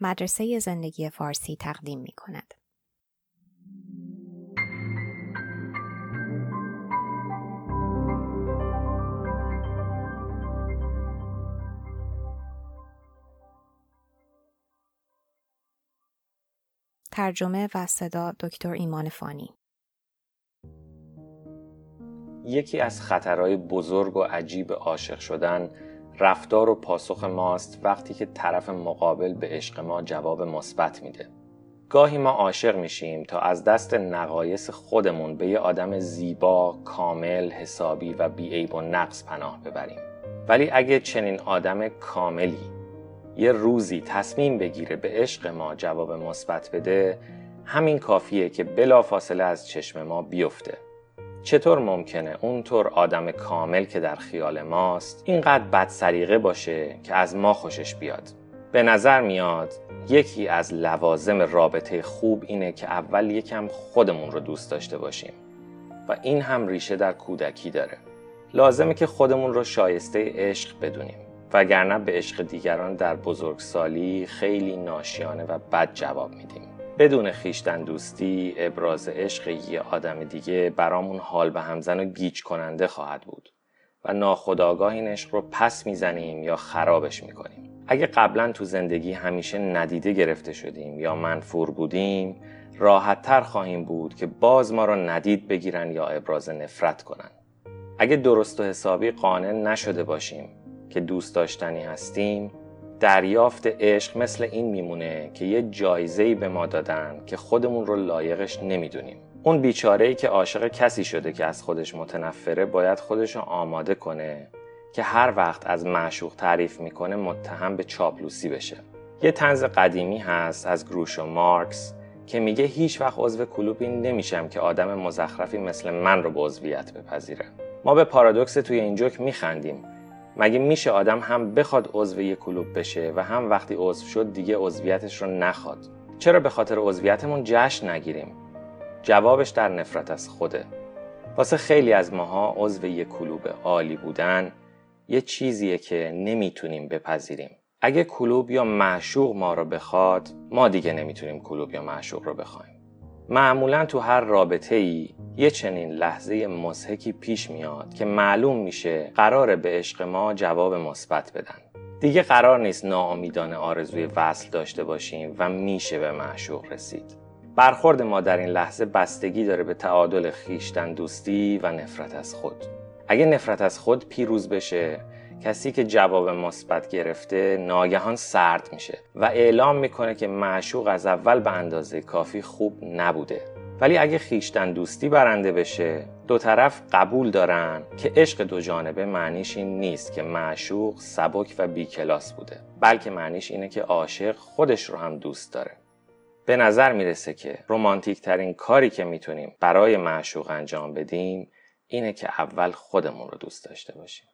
مدرسه زندگی فارسی تقدیم می کند. ترجمه و صدا دکتر ایمان فانی یکی از خطرهای بزرگ و عجیب عاشق شدن رفتار و پاسخ ماست وقتی که طرف مقابل به عشق ما جواب مثبت میده. گاهی ما عاشق میشیم تا از دست نقایص خودمون به یه آدم زیبا، کامل، حسابی و بیعیب و نقص پناه ببریم. ولی اگه چنین آدم کاملی یه روزی تصمیم بگیره به عشق ما جواب مثبت بده همین کافیه که بلافاصله از چشم ما بیفته. چطور ممکنه اونطور آدم کامل که در خیال ماست اینقدر بد سریقه باشه که از ما خوشش بیاد؟ به نظر میاد یکی از لوازم رابطه خوب اینه که اول یکم خودمون رو دوست داشته باشیم و این هم ریشه در کودکی داره. لازمه که خودمون رو شایسته عشق بدونیم وگرنه به عشق دیگران در بزرگسالی خیلی ناشیانه و بد جواب میدیم. بدون خیشتن دوستی ابراز عشق یه آدم دیگه برامون حال به همزن و گیج کننده خواهد بود. و ناخداگاه این عشق رو پس می‌زنیم یا خرابش می‌کنیم. اگه قبلا تو زندگی همیشه ندیده گرفته شدیم یا منفور بودیم راحت تر خواهیم بود که باز ما رو ندید بگیرن یا ابراز نفرت کنن. اگه درست و حسابی قانع نشده باشیم که دوست داشتنی هستیم دریافت عشق مثل این میمونه که یه جایزه‌ای به ما دادن که خودمون رو لایقش نمی‌دونیم. اون بیچاره ای که عاشق کسی شده که از خودش متنفره باید خودش رو آماده کنه که هر وقت از معشوق تعریف می‌کنه متهم به چاپلوسی بشه. یه تنز قدیمی هست از گروش و مارکس که میگه هیچ وقت عضو کلوبی نمیشم که آدم مزخرفی مثل من رو به عضویت بپذیره. ما به پارادوکس توی این جوک میخندیم. مگه میشه آدم هم بخواد عضو یک کلوب بشه و هم وقتی عضو شد دیگه عضویتش رو نخواد؟ چرا به خاطر عضویتمون جشن نگیریم؟ جوابش در نفرت از خوده. واسه خیلی از ماها عضو یک کلوب عالی بودن یه چیزیه که نمی‌تونیم بپذیریم. اگه کلوب یا معشوق ما رو بخواد ما دیگه نمی‌تونیم کلوب یا معشوق رو بخوایم. معمولا تو هر رابطه ای یه چنین لحظه مزهکی پیش میاد که معلوم میشه قرار به عشق ما جواب مثبت بدن. دیگه قرار نیست ناامیدانه آرزوی وصل داشته باشیم و میشه به معشوق رسید. برخورد ما در این لحظه بستگی داره به تعادل خیشتن دوستی و نفرت از خود. اگه نفرت از خود پیروز بشه کسی که جواب مثبت گرفته ناگهان سرد میشه و اعلام می‌کنه که معشوق از اول به اندازه کافی خوب نبوده. ولی اگه خیشتن دوستی برنده بشه دو طرف قبول دارن که عشق دو جانبه معنیش این نیست که معشوق سبک و بیکلاس بوده بلکه معنیش اینه که عاشق خودش رو هم دوست داره به نظر می‌رسه که رومانتیک ترین کاری که می‌تونیم برای معشوق انجام بدیم اینه که اول خودمون رو دوست داشته باشیم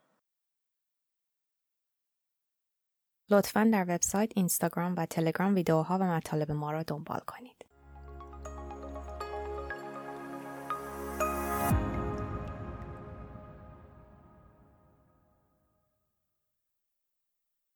لطفا در وبسایت، اینستاگرام و تلگرام ویدیوها و مطالب ما را دنبال کنید.